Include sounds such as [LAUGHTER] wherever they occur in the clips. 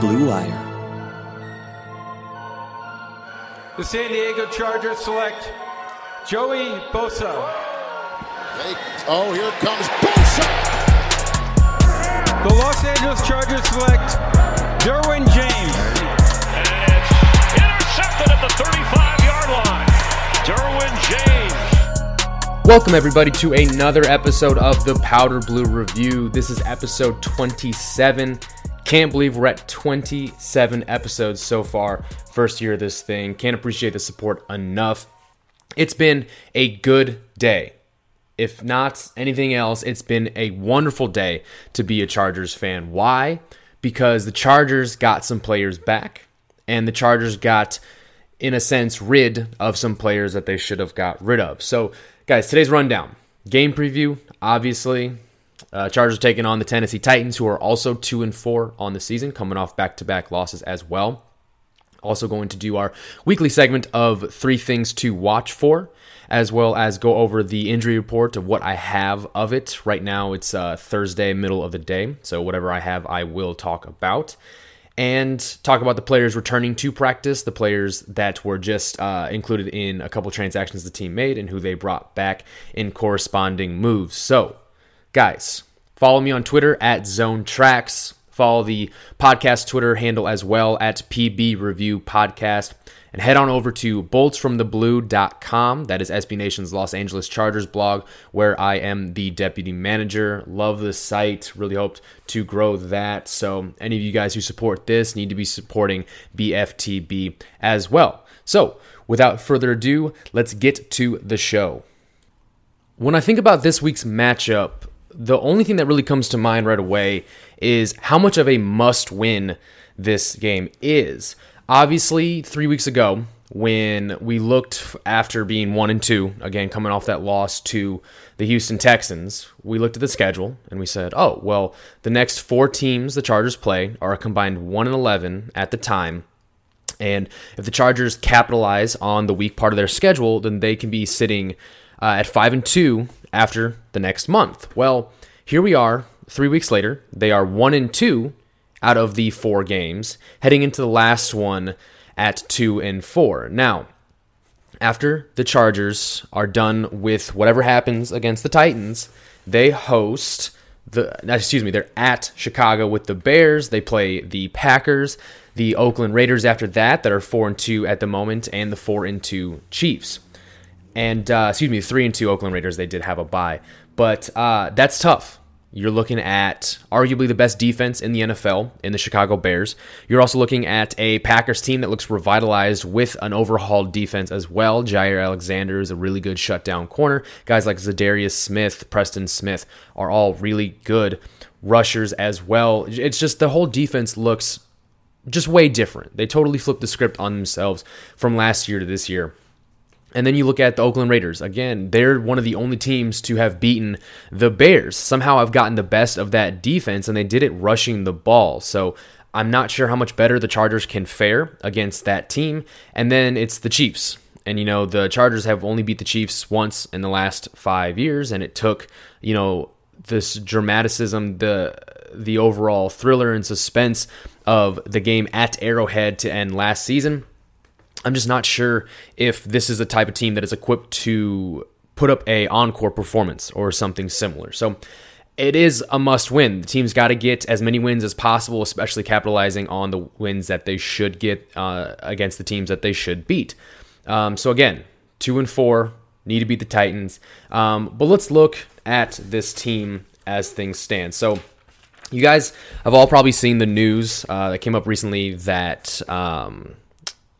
Blue Wire. The San Diego Chargers select Joey Bosa. Hey, oh, here comes Bosa. The Los Angeles Chargers select Derwin James. And it's intercepted at the 35 yard line. Derwin James. Welcome, everybody, to another episode of the Powder Blue Review. This is episode 27. Can't believe we're at 27 episodes so far. First year of this thing. Can't appreciate the support enough. It's been a good day. If not anything else, it's been a wonderful day to be a Chargers fan. Why? Because the Chargers got some players back, and the Chargers got, in a sense, rid of some players that they should have got rid of. So, guys, today's rundown game preview, obviously. Uh, Chargers taking on the Tennessee Titans, who are also two and four on the season, coming off back-to-back losses as well. Also going to do our weekly segment of three things to watch for, as well as go over the injury report of what I have of it. Right now, it's uh, Thursday, middle of the day, so whatever I have, I will talk about. And talk about the players returning to practice, the players that were just uh, included in a couple transactions the team made, and who they brought back in corresponding moves. So, guys, follow me on Twitter at Zone Tracks. Follow the podcast Twitter handle as well at PB Review Podcast. And head on over to boltsfromtheblue.com. That is SB Nation's Los Angeles Chargers blog, where I am the deputy manager. Love the site. Really hoped to grow that. So, any of you guys who support this need to be supporting BFTB as well. So, without further ado, let's get to the show. When I think about this week's matchup, the only thing that really comes to mind right away is how much of a must win this game is. Obviously, three weeks ago, when we looked after being one and two, again, coming off that loss to the Houston Texans, we looked at the schedule and we said, oh, well, the next four teams the Chargers play are a combined 1 and 11 at the time. And if the Chargers capitalize on the weak part of their schedule, then they can be sitting uh, at 5 and 2 after the next month. Well, here we are, three weeks later. They are 1 and 2 out of the four games, heading into the last one at two and four. Now, after the Chargers are done with whatever happens against the Titans, they host the excuse me, they're at Chicago with the Bears. They play the Packers, the Oakland Raiders after that, that are four and two at the moment, and the four and two Chiefs. And uh, excuse me, three and two Oakland Raiders. They did have a bye, but uh, that's tough. You're looking at arguably the best defense in the NFL in the Chicago Bears. You're also looking at a Packers team that looks revitalized with an overhauled defense as well. Jaire Alexander is a really good shutdown corner. Guys like Za'Darius Smith, Preston Smith are all really good rushers as well. It's just the whole defense looks just way different. They totally flipped the script on themselves from last year to this year. And then you look at the Oakland Raiders. Again, they're one of the only teams to have beaten the Bears. Somehow I've gotten the best of that defense, and they did it rushing the ball. So I'm not sure how much better the Chargers can fare against that team. And then it's the Chiefs. And, you know, the Chargers have only beat the Chiefs once in the last five years, and it took, you know, this dramaticism, the the overall thriller and suspense of the game at Arrowhead to end last season. I'm just not sure if this is the type of team that is equipped to put up a encore performance or something similar. So it is a must win. The team's got to get as many wins as possible, especially capitalizing on the wins that they should get uh, against the teams that they should beat. Um, so again, two and four need to beat the Titans. Um, but let's look at this team as things stand. So you guys have all probably seen the news uh, that came up recently that. Um,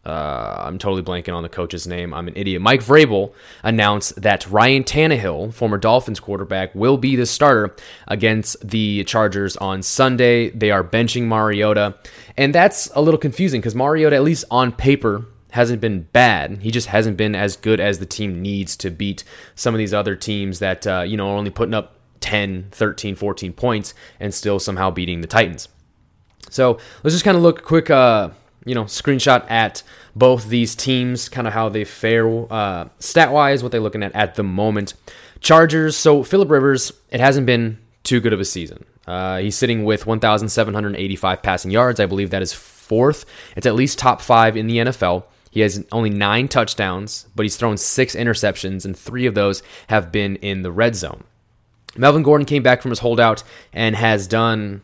uh, I'm totally blanking on the coach's name. I'm an idiot. Mike Vrabel announced that Ryan Tannehill, former Dolphins quarterback, will be the starter against the Chargers on Sunday. They are benching Mariota, and that's a little confusing because Mariota, at least on paper, hasn't been bad. He just hasn't been as good as the team needs to beat some of these other teams that uh, you know are only putting up 10, 13, 14 points and still somehow beating the Titans. So let's just kind of look quick. Uh, you know, screenshot at both these teams, kind of how they fare uh, stat wise, what they're looking at at the moment. Chargers, so Philip Rivers, it hasn't been too good of a season. Uh, he's sitting with 1,785 passing yards. I believe that is fourth. It's at least top five in the NFL. He has only nine touchdowns, but he's thrown six interceptions, and three of those have been in the red zone. Melvin Gordon came back from his holdout and has done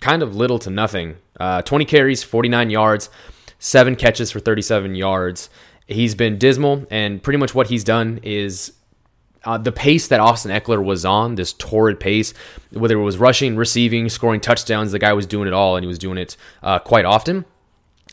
kind of little to nothing. Uh, 20 carries, 49 yards, seven catches for 37 yards. He's been dismal, and pretty much what he's done is uh, the pace that Austin Ekeler was on, this torrid pace, whether it was rushing, receiving, scoring touchdowns, the guy was doing it all, and he was doing it uh, quite often.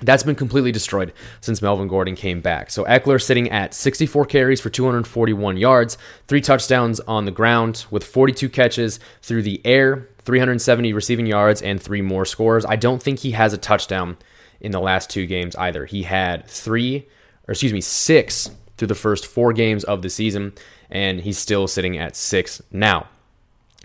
That's been completely destroyed since Melvin Gordon came back. So Ekeler sitting at 64 carries for 241 yards, three touchdowns on the ground with 42 catches through the air, 370 receiving yards, and three more scores. I don't think he has a touchdown in the last two games either. He had three, or excuse me, six through the first four games of the season, and he's still sitting at six now.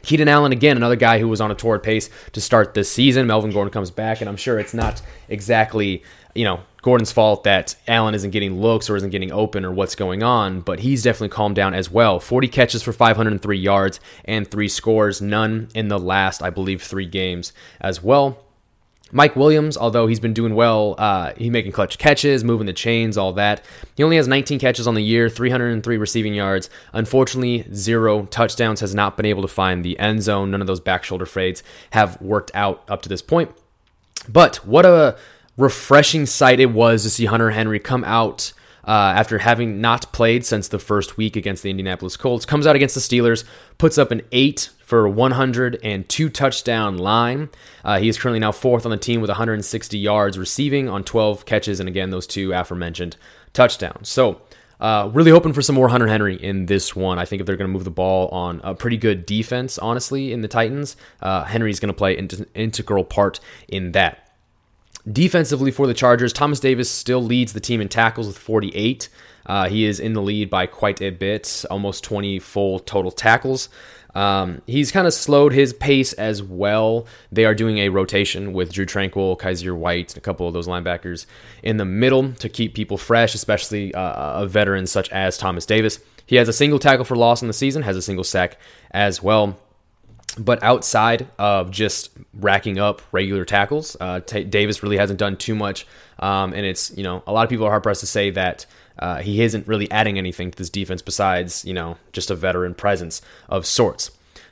Keenan Allen, again, another guy who was on a torrid pace to start this season. Melvin Gordon comes back, and I'm sure it's not exactly, you know, Gordon's fault that Allen isn't getting looks or isn't getting open or what's going on, but he's definitely calmed down as well. 40 catches for 503 yards and three scores, none in the last, I believe, three games as well. Mike Williams, although he's been doing well, uh, he's making clutch catches, moving the chains, all that. He only has 19 catches on the year, 303 receiving yards. Unfortunately, zero touchdowns has not been able to find the end zone. None of those back shoulder fades have worked out up to this point. But what a refreshing sight it was to see Hunter Henry come out uh, after having not played since the first week against the Indianapolis Colts. Comes out against the Steelers, puts up an eight for 102 touchdown line. Uh, he is currently now fourth on the team with 160 yards receiving on 12 catches, and again, those two aforementioned touchdowns. So, uh, really hoping for some more Hunter Henry in this one. I think if they're going to move the ball on a pretty good defense, honestly, in the Titans, uh, Henry's going to play an integral part in that. Defensively for the Chargers, Thomas Davis still leads the team in tackles with 48. Uh, he is in the lead by quite a bit, almost 20 full total tackles. Um, he's kind of slowed his pace as well. They are doing a rotation with Drue Tranquill, Kyzir White, and a couple of those linebackers in the middle to keep people fresh, especially uh, a veteran such as Thomas Davis. He has a single tackle for loss in the season, has a single sack as well. But outside of just racking up regular tackles, uh, T- Davis really hasn't done too much. Um, and it's, you know, a lot of people are hard pressed to say that uh, he isn't really adding anything to this defense besides, you know, just a veteran presence of sorts.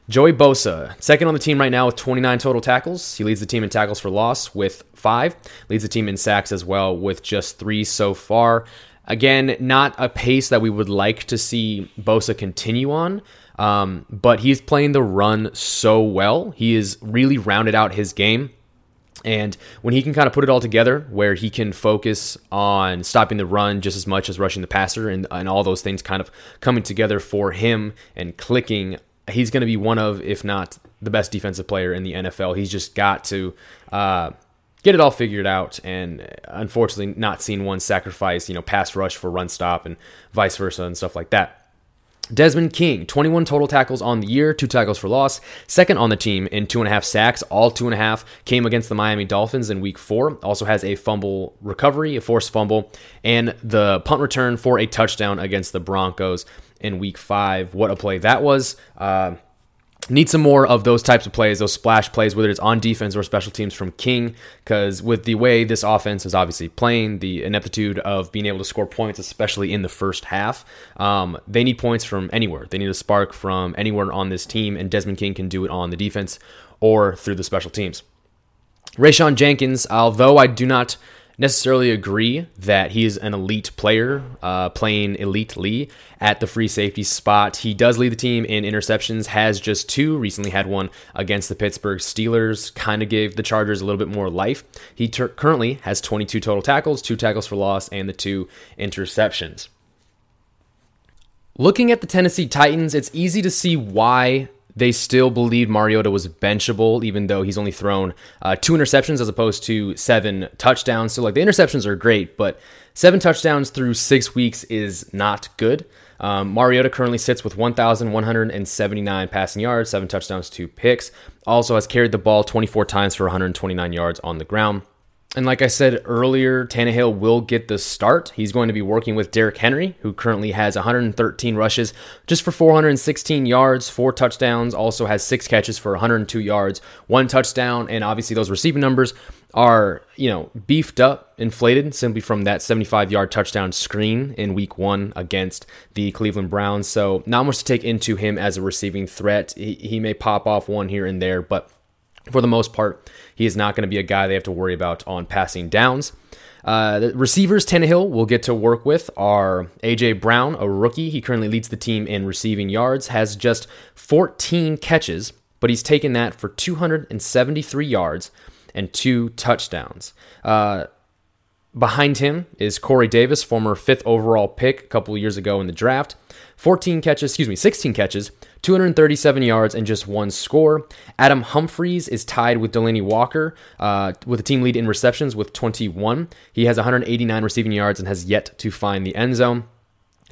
Joey Bosa, second on the team right now with 29 total tackles. He leads the team in tackles for loss with five, leads the team in sacks as well with just three so far. Again, not a pace that we would like to see Bosa continue on, um, but he's playing the run so well. He has really rounded out his game. And when he can kind of put it all together, where he can focus on stopping the run just as much as rushing the passer, and, and all those things kind of coming together for him and clicking, he's going to be one of, if not the best defensive player in the NFL. He's just got to uh, get it all figured out, and unfortunately, not seen one sacrifice, you know, pass rush for run stop and vice versa and stuff like that. Desmond King, 21 total tackles on the year, two tackles for loss, second on the team in two and a half sacks. All two and a half came against the Miami Dolphins in week four. Also has a fumble recovery, a forced fumble, and the punt return for a touchdown against the Broncos in week five. What a play that was. Uh, Need some more of those types of plays, those splash plays, whether it's on defense or special teams from King, because with the way this offense is obviously playing, the ineptitude of being able to score points, especially in the first half, um, they need points from anywhere. They need a spark from anywhere on this team, and Desmond King can do it on the defense or through the special teams. Rayshawn Jenkins, although I do not necessarily agree that he is an elite player uh, playing elitely at the free safety spot. He does lead the team in interceptions, has just two, recently had one against the Pittsburgh Steelers, kind of gave the Chargers a little bit more life. He ter- currently has 22 total tackles, two tackles for loss, and the two interceptions. Looking at the Tennessee Titans, it's easy to see why they still believed Mariota was benchable, even though he's only thrown uh, two interceptions as opposed to seven touchdowns. So, like, the interceptions are great, but seven touchdowns through six weeks is not good. Um, Mariota currently sits with 1,179 passing yards, seven touchdowns, two picks. Also has carried the ball 24 times for 129 yards on the ground. And like I said earlier, Tannehill will get the start. He's going to be working with Derrick Henry, who currently has 113 rushes just for 416 yards, four touchdowns, also has six catches for 102 yards, one touchdown, and obviously those receiving numbers are, you know, beefed up, inflated simply from that 75 yard touchdown screen in week one against the Cleveland Browns. So, not much to take into him as a receiving threat. He, he may pop off one here and there, but for the most part, he is not going to be a guy they have to worry about on passing downs. Uh, the receivers Tannehill will get to work with are AJ Brown, a rookie. He currently leads the team in receiving yards, has just 14 catches, but he's taken that for 273 yards and two touchdowns. Uh, behind him is Corey Davis, former fifth overall pick a couple years ago in the draft. 14 catches, excuse me, 16 catches, 237 yards, and just one score. Adam Humphries is tied with Delanie Walker uh, with a team lead in receptions with 21. He has 189 receiving yards and has yet to find the end zone.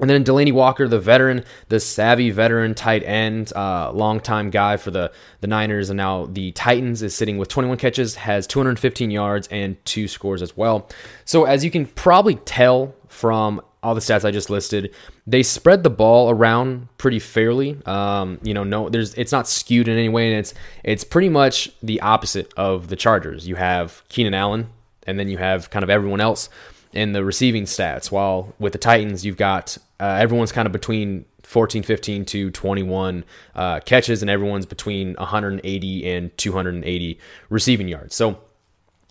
And then Delanie Walker, the veteran, the savvy veteran tight end, uh, longtime guy for the, the Niners and now the Titans, is sitting with 21 catches, has 215 yards and two scores as well. So, as you can probably tell from all the stats I just listed, they spread the ball around pretty fairly. Um, you know, no, there's it's not skewed in any way, and it's it's pretty much the opposite of the Chargers. You have Keenan Allen, and then you have kind of everyone else in the receiving stats. While with the Titans, you've got uh, everyone's kind of between 14, 15 to 21 uh, catches, and everyone's between 180 and 280 receiving yards. So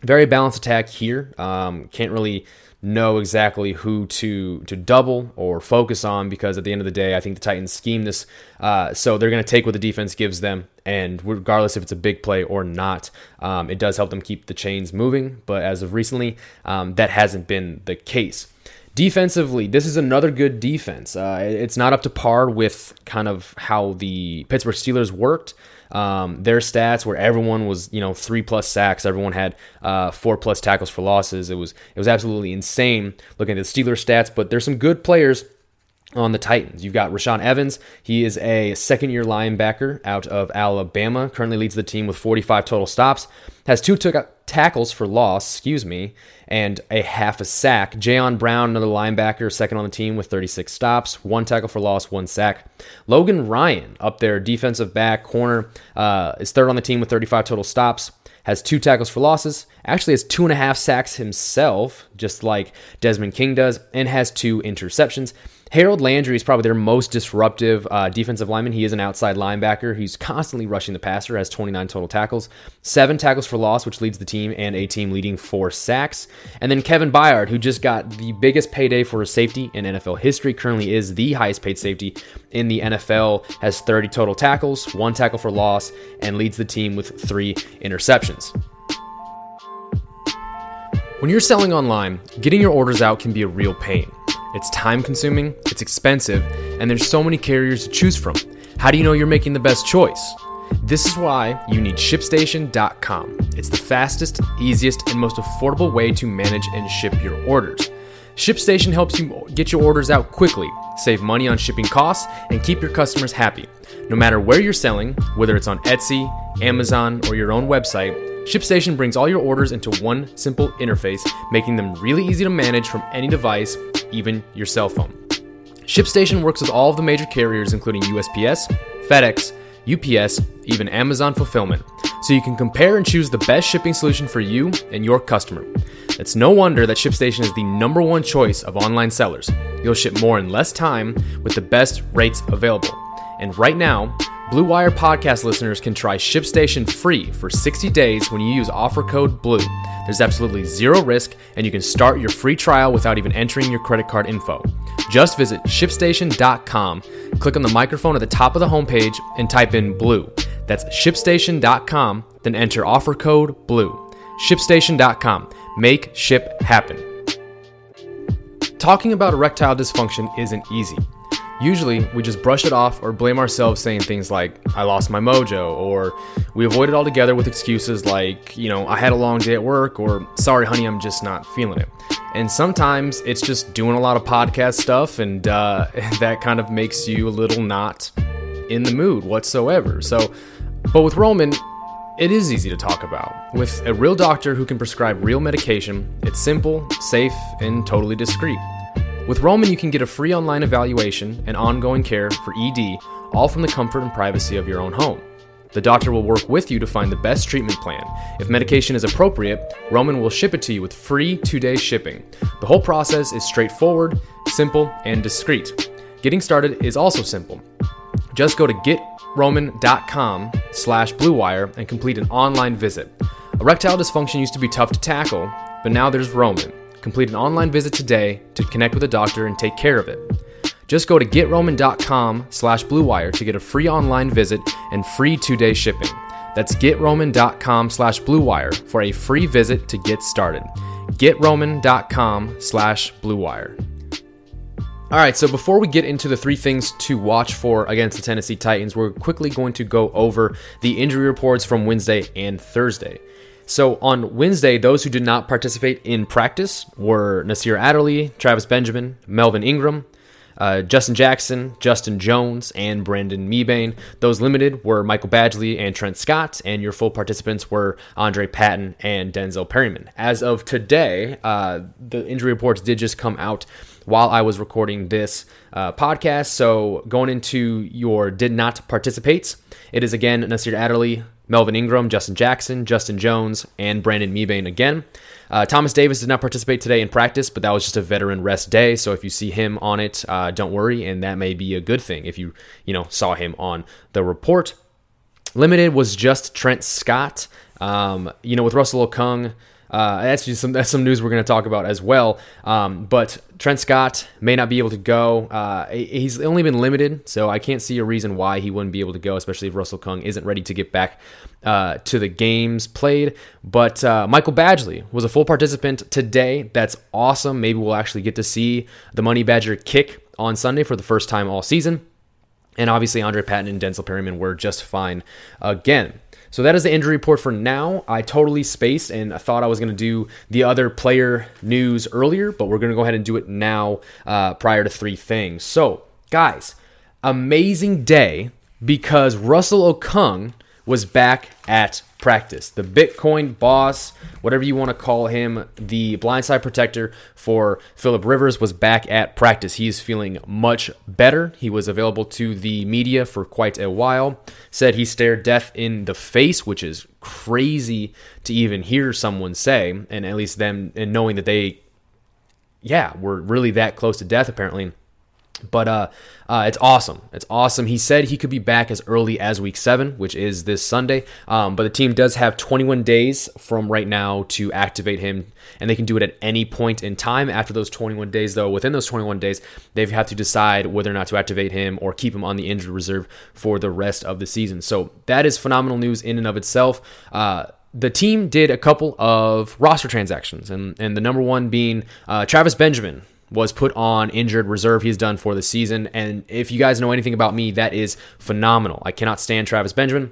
very balanced attack here. Um, can't really know exactly who to to double or focus on because at the end of the day, I think the Titans scheme this, uh, so they're going to take what the defense gives them, and regardless if it's a big play or not, um, it does help them keep the chains moving. But as of recently, um, that hasn't been the case. Defensively, this is another good defense. Uh, it's not up to par with kind of how the Pittsburgh Steelers worked. Um, their stats where everyone was you know three plus sacks, everyone had uh, four plus tackles for losses. It was it was absolutely insane looking at the Steelers stats. But there's some good players on the Titans. You've got Rashaan Evans. He is a second year linebacker out of Alabama. Currently leads the team with 45 total stops. Has two tackles for loss, excuse me, and a half a sack. Jayon Brown, another linebacker, second on the team with 36 stops, one tackle for loss, one sack. Logan Ryan, up there, defensive back, corner, uh, is third on the team with 35 total stops. Has two tackles for losses, actually has two and a half sacks himself, just like Desmond King does, and has two interceptions. Harold Landry is probably their most disruptive uh, defensive lineman. He is an outside linebacker. He's constantly rushing the passer, has 29 total tackles, seven tackles for loss, which leads the team, and a team leading four sacks. And then Kevin Byard, who just got the biggest payday for a safety in NFL history, currently is the highest paid safety in the NFL, has 30 total tackles, one tackle for loss, and leads the team with three interceptions. When you're selling online, getting your orders out can be a real pain. It's time consuming, it's expensive, and there's so many carriers to choose from. How do you know you're making the best choice? This is why you need ShipStation.com. It's the fastest, easiest, and most affordable way to manage and ship your orders. ShipStation helps you get your orders out quickly, save money on shipping costs, and keep your customers happy. No matter where you're selling, whether it's on Etsy, Amazon, or your own website, ShipStation brings all your orders into one simple interface, making them really easy to manage from any device, even your cell phone. ShipStation works with all of the major carriers, including USPS, FedEx, UPS, even Amazon Fulfillment, so you can compare and choose the best shipping solution for you and your customer. It's no wonder that ShipStation is the number one choice of online sellers. You'll ship more in less time with the best rates available. And right now, Blue Wire podcast listeners can try ShipStation free for 60 days when you use offer code BLUE. There's absolutely zero risk, and you can start your free trial without even entering your credit card info. Just visit shipstation.com, click on the microphone at the top of the homepage, and type in BLUE. That's shipstation.com, then enter offer code BLUE. ShipStation.com. Make ship happen. Talking about erectile dysfunction isn't easy. Usually, we just brush it off or blame ourselves saying things like, I lost my mojo, or we avoid it altogether with excuses like, you know, I had a long day at work, or sorry, honey, I'm just not feeling it. And sometimes it's just doing a lot of podcast stuff, and uh, [LAUGHS] that kind of makes you a little not in the mood whatsoever. So, but with Roman, it is easy to talk about. With a real doctor who can prescribe real medication, it's simple, safe, and totally discreet. With Roman, you can get a free online evaluation and ongoing care for ED, all from the comfort and privacy of your own home. The doctor will work with you to find the best treatment plan. If medication is appropriate, Roman will ship it to you with free two day shipping. The whole process is straightforward, simple, and discreet. Getting started is also simple. Just go to getroman.com slash bluewire and complete an online visit. Erectile dysfunction used to be tough to tackle, but now there's Roman. Complete an online visit today to connect with a doctor and take care of it. Just go to getroman.com slash bluewire to get a free online visit and free two-day shipping. That's getroman.com slash bluewire for a free visit to get started. getroman.com slash bluewire. All right, so before we get into the three things to watch for against the Tennessee Titans, we're quickly going to go over the injury reports from Wednesday and Thursday. So on Wednesday, those who did not participate in practice were Nasir Adderley, Travis Benjamin, Melvin Ingram, uh, Justin Jackson, Justin Jones, and Brandon Mebane. Those limited were Michael Badgley and Trent Scott, and your full participants were Andre Patton and Denzel Perryman. As of today, uh, the injury reports did just come out while I was recording this uh, podcast. So going into your did not participates, it is again Nasir Adderley, Melvin Ingram, Justin Jackson, Justin Jones, and Brandon Mebane again. Uh, Thomas Davis did not participate today in practice, but that was just a veteran rest day. So if you see him on it, uh, don't worry, and that may be a good thing if you you know saw him on the report. Limited was just Trent Scott. Um, you know, with Russell Okung, uh, that's just some that's some news we're going to talk about as well. Um, but Trent Scott may not be able to go. Uh, he's only been limited, so I can't see a reason why he wouldn't be able to go, especially if Russell Kung isn't ready to get back uh, to the games played. But uh, Michael Badgley was a full participant today. That's awesome. Maybe we'll actually get to see the Money Badger kick on Sunday for the first time all season. And obviously, Andre Patton and Denzel Perryman were just fine again. So that is the injury report for now. I totally spaced and I thought I was going to do the other player news earlier, but we're going to go ahead and do it now uh, prior to three things. So, guys, amazing day because Russell Okung was back at practice. The Bitcoin boss, whatever you want to call him, the blindside protector for Philip Rivers was back at practice. He is feeling much better. He was available to the media for quite a while. Said he stared death in the face, which is crazy to even hear someone say, and at least them and knowing that they yeah, were really that close to death apparently. But uh, uh, it's awesome. It's awesome. He said he could be back as early as week seven, which is this Sunday. Um, but the team does have 21 days from right now to activate him, and they can do it at any point in time. After those 21 days, though, within those 21 days, they have to decide whether or not to activate him or keep him on the injured reserve for the rest of the season. So that is phenomenal news in and of itself. Uh, the team did a couple of roster transactions, and, and the number one being uh, Travis Benjamin was put on injured reserve. He's done for the season. And if you guys know anything about me, that is phenomenal. I cannot stand Travis Benjamin.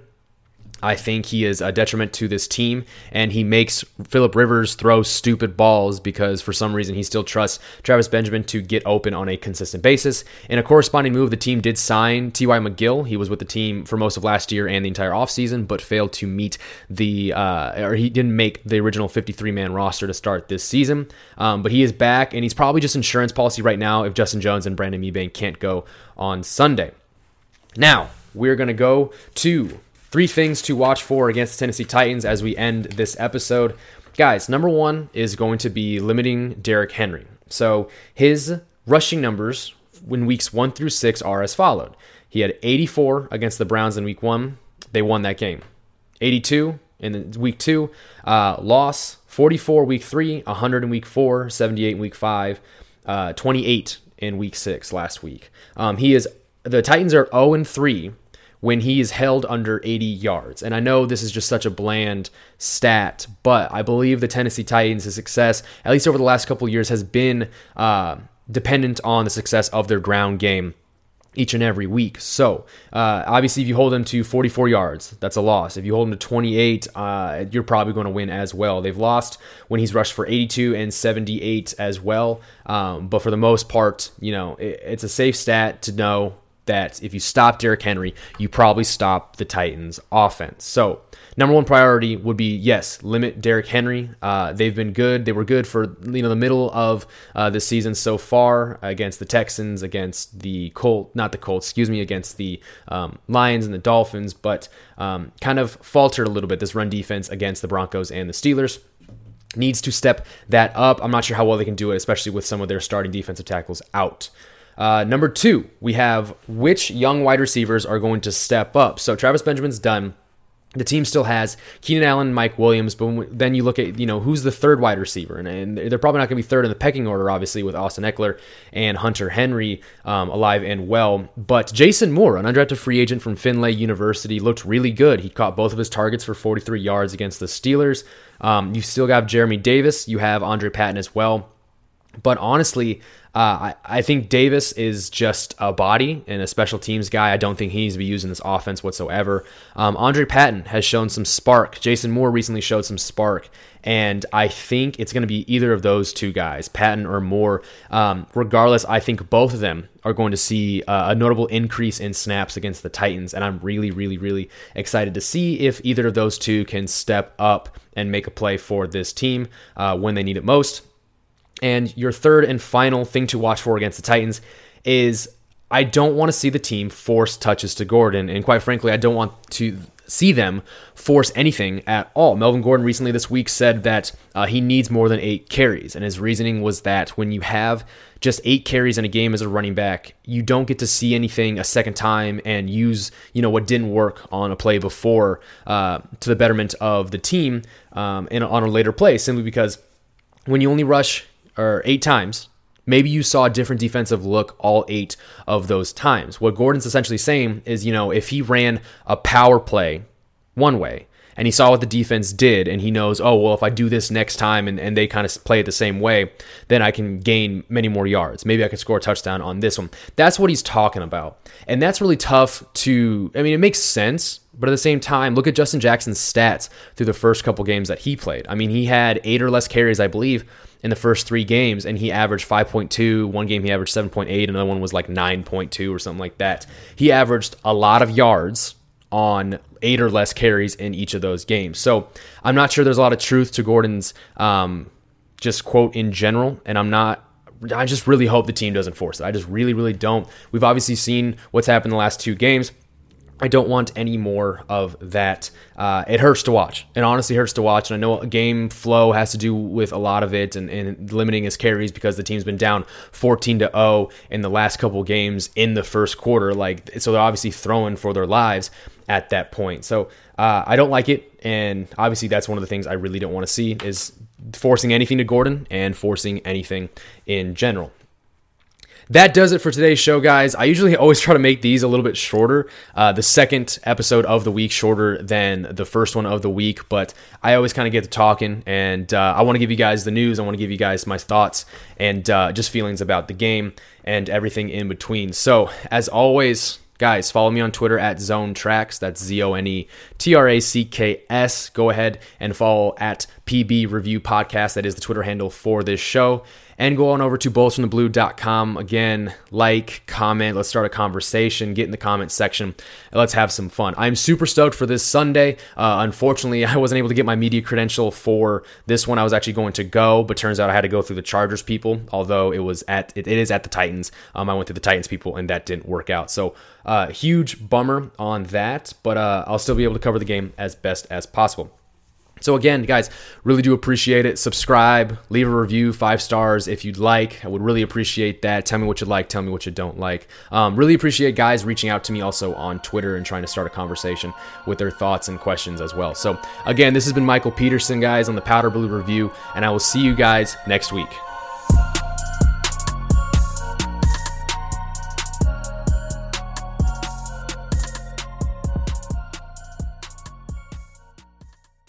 I think he is a detriment to this team, and he makes Philip Rivers throw stupid balls because for some reason he still trusts Travis Benjamin to get open on a consistent basis. In a corresponding move, the team did sign T.Y. McGill. He was with the team for most of last year and the entire offseason, but failed to meet the, uh, or he didn't make the original 53 man roster to start this season. Um, but he is back, and he's probably just insurance policy right now if Justin Jones and Brandon Mebane can't go on Sunday. Now, we're going to go to Three things to watch for against the Tennessee Titans as we end this episode. Guys, number one is going to be limiting Derrick Henry. So his rushing numbers in weeks one through six are as followed. He had 84 against the Browns in week one. They won that game. 82 in week two, uh, loss. 44 week three, 100 in week four, 78 in week five, uh, 28 in week six last week. Um, he is the Titans are 0 and 3 when he is held under 80 yards. And I know this is just such a bland stat, but I believe the Tennessee Titans' success, at least over the last couple years, has been uh, dependent on the success of their ground game each and every week. So, uh, obviously, if you hold them to 44 yards, that's a loss. If you hold them to 28, uh, you're probably going to win as well. They've lost when he's rushed for 82 and 78 as well. Um, but for the most part, you know, it, it's a safe stat to know that if you stop Derrick Henry, you probably stop the Titans' offense. So, number one priority would be yes, limit Derrick Henry. Uh, they've been good. They were good for you know the middle of uh, the season so far against the Texans, against the Colt, not the Colts, excuse me, against the um, Lions and the Dolphins, but um, kind of faltered a little bit this run defense against the Broncos and the Steelers needs to step that up. I'm not sure how well they can do it, especially with some of their starting defensive tackles out. Uh, number two, we have which young wide receivers are going to step up. So Travis Benjamin's done. The team still has Keenan Allen, Mike Williams, but then you look at you know who's the third wide receiver, and, and they're probably not going to be third in the pecking order, obviously with Austin Ekeler and Hunter Henry um, alive and well. But Jason Moore, an undrafted free agent from Findlay University, looked really good. He caught both of his targets for 43 yards against the Steelers. Um, you still got Jeremy Davis. You have Andre Patton as well. But honestly, uh, I, I think Davis is just a body and a special teams guy. I don't think he needs to be used in this offense whatsoever. Um, Andre Patton has shown some spark. Jason Moore recently showed some spark. And I think it's going to be either of those two guys, Patton or Moore. Um, regardless, I think both of them are going to see uh, a notable increase in snaps against the Titans. And I'm really, really, really excited to see if either of those two can step up and make a play for this team uh, when they need it most. And your third and final thing to watch for against the Titans is I don't want to see the team force touches to Gordon. And quite frankly, I don't want to see them force anything at all. Melvin Gordon recently this week said that uh, he needs more than eight carries. And his reasoning was that when you have just eight carries in a game as a running back, you don't get to see anything a second time and use, you know, what didn't work on a play before uh, to the betterment of the team um, in, on a later play, simply because when you only rush or eight times, maybe you saw a different defensive look all eight of those times. What Gordon's essentially saying is, you know, if he ran a power play one way and he saw what the defense did and he knows, oh, well, if I do this next time and, and they kind of play it the same way, then I can gain many more yards. Maybe I can score a touchdown on this one. That's what he's talking about. And that's really tough to, I mean, it makes sense. But at the same time, look at Justin Jackson's stats through the first couple games that he played. I mean, he had eight or less carries, I believe, in the first three games, and he averaged 5.2. One game he averaged 7.8, another one was like 9.2 or something like that. He averaged a lot of yards on eight or less carries in each of those games. So I'm not sure there's a lot of truth to Gordon's um, just quote in general, and I'm not. I just really hope the team doesn't force it. I just really, really don't. We've obviously seen what's happened the last two games. I don't want any more of that. Uh, it hurts to watch. It honestly hurts to watch. And I know game flow has to do with a lot of it and, and limiting his carries because the team's been down 14 to 0 in the last couple games in the first quarter. Like, so they're obviously throwing for their lives at that point. So uh, I don't like it. And obviously, that's one of the things I really don't want to see is forcing anything to Gordon and forcing anything in general that does it for today's show, guys. I usually always try to make these a little bit shorter. Uh, the second episode of the week shorter than the first one of the week, but I always kind of get to talking, and uh, I want to give you guys the news. I want to give you guys my thoughts and uh, just feelings about the game and everything in between. So, as always, Guys, follow me on Twitter at Zone Tracks. That's Z O N E T R A C K S. Go ahead and follow at PB Review Podcast. That is the Twitter handle for this show and go on over to boltsfromtheblue.com. Again, like, comment, let's start a conversation, get in the comment section, let's have some fun. I'm super stoked for this Sunday. Uh, unfortunately, [LAUGHS] I wasn't able to get my media credential for this one. I was actually going to go, but turns out I had to go through the Chargers people, although it was at it, it is at the Titans. Um, I went through the Titans people, and that didn't work out. So, uh, huge bummer on that, but uh, I'll still be able to cover the game as best as possible. So again, guys, really do appreciate it. Subscribe, leave a review, five stars if you'd like. I would really appreciate that. Tell me what you like, tell me what you don't like. Um, really appreciate guys reaching out to me also on Twitter and trying to start a conversation with their thoughts and questions as well. So again, this has been Michael Peterson, guys, on the Powder Blue Review, and I will see you guys next week.